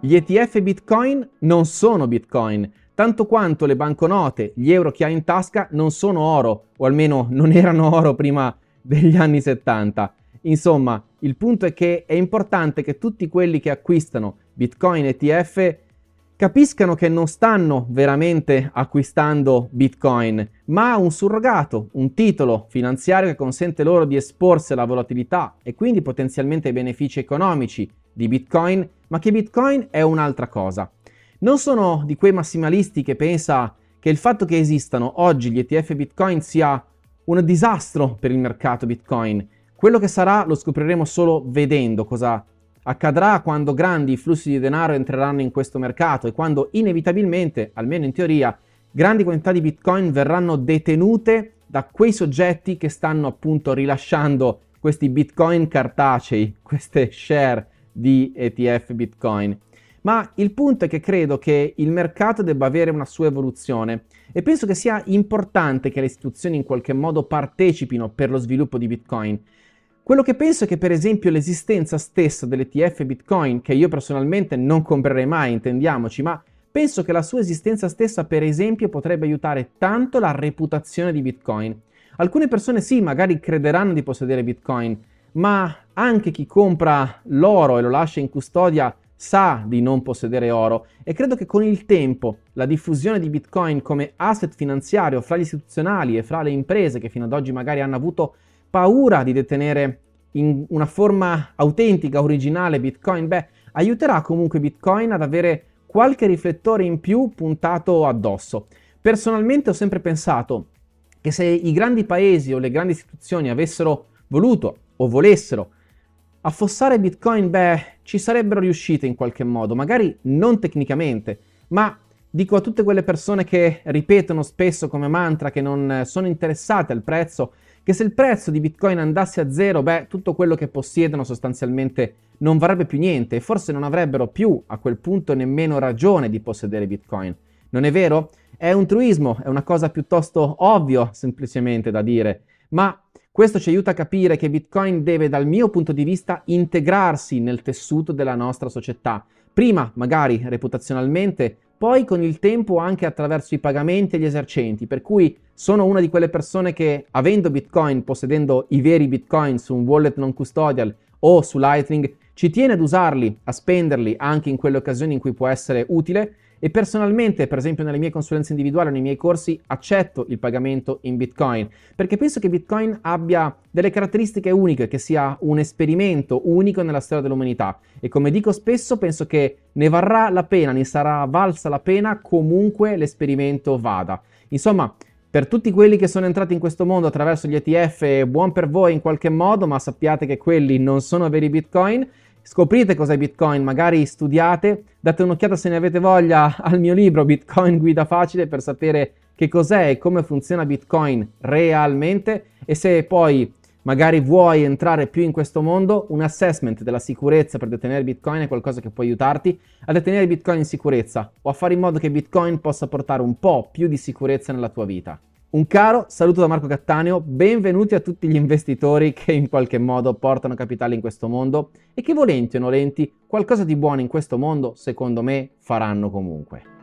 Gli ETF Bitcoin non sono Bitcoin, tanto quanto le banconote, gli euro che hai in tasca non sono oro, o almeno non erano oro prima degli anni 70. Insomma, il punto è che è importante che tutti quelli che acquistano Bitcoin ETF capiscano che non stanno veramente acquistando Bitcoin, ma un surrogato, un titolo finanziario che consente loro di esporsi alla volatilità e quindi potenzialmente ai benefici economici di Bitcoin, ma che Bitcoin è un'altra cosa. Non sono di quei massimalisti che pensa che il fatto che esistano oggi gli ETF Bitcoin sia un disastro per il mercato Bitcoin. Quello che sarà lo scopriremo solo vedendo cosa accadrà quando grandi flussi di denaro entreranno in questo mercato e quando inevitabilmente, almeno in teoria, grandi quantità di bitcoin verranno detenute da quei soggetti che stanno appunto rilasciando questi bitcoin cartacei, queste share di ETF bitcoin. Ma il punto è che credo che il mercato debba avere una sua evoluzione e penso che sia importante che le istituzioni in qualche modo partecipino per lo sviluppo di bitcoin quello che penso è che per esempio l'esistenza stessa dell'ETF Bitcoin, che io personalmente non comprerei mai, intendiamoci, ma penso che la sua esistenza stessa per esempio potrebbe aiutare tanto la reputazione di Bitcoin. Alcune persone sì, magari crederanno di possedere Bitcoin, ma anche chi compra l'oro e lo lascia in custodia sa di non possedere oro e credo che con il tempo la diffusione di Bitcoin come asset finanziario fra gli istituzionali e fra le imprese che fino ad oggi magari hanno avuto paura di detenere in una forma autentica, originale Bitcoin, beh, aiuterà comunque Bitcoin ad avere qualche riflettore in più puntato addosso. Personalmente ho sempre pensato che se i grandi paesi o le grandi istituzioni avessero voluto o volessero affossare Bitcoin, beh, ci sarebbero riuscite in qualche modo, magari non tecnicamente, ma dico a tutte quelle persone che ripetono spesso come mantra che non sono interessate al prezzo che se il prezzo di Bitcoin andasse a zero, beh, tutto quello che possiedono sostanzialmente non varrebbe più niente e forse non avrebbero più a quel punto nemmeno ragione di possedere Bitcoin. Non è vero? È un truismo, è una cosa piuttosto ovvia semplicemente da dire, ma questo ci aiuta a capire che Bitcoin deve, dal mio punto di vista, integrarsi nel tessuto della nostra società. Prima, magari reputazionalmente, poi con il tempo anche attraverso i pagamenti e gli esercenti, per cui sono una di quelle persone che avendo Bitcoin, possedendo i veri Bitcoin su un wallet non custodial o su Lightning, ci tiene ad usarli, a spenderli anche in quelle occasioni in cui può essere utile e personalmente, per esempio nelle mie consulenze individuali o nei miei corsi, accetto il pagamento in Bitcoin, perché penso che Bitcoin abbia delle caratteristiche uniche, che sia un esperimento unico nella storia dell'umanità. E come dico spesso, penso che ne varrà la pena, ne sarà valsa la pena comunque l'esperimento vada. Insomma, per tutti quelli che sono entrati in questo mondo attraverso gli ETF, buon per voi in qualche modo, ma sappiate che quelli non sono veri Bitcoin. Scoprite cos'è Bitcoin, magari studiate, date un'occhiata se ne avete voglia al mio libro Bitcoin Guida Facile per sapere che cos'è e come funziona Bitcoin realmente e se poi magari vuoi entrare più in questo mondo, un assessment della sicurezza per detenere Bitcoin è qualcosa che può aiutarti a detenere Bitcoin in sicurezza o a fare in modo che Bitcoin possa portare un po' più di sicurezza nella tua vita. Un caro saluto da Marco Cattaneo, benvenuti a tutti gli investitori che in qualche modo portano capitale in questo mondo e che volenti o nolenti qualcosa di buono in questo mondo secondo me faranno comunque.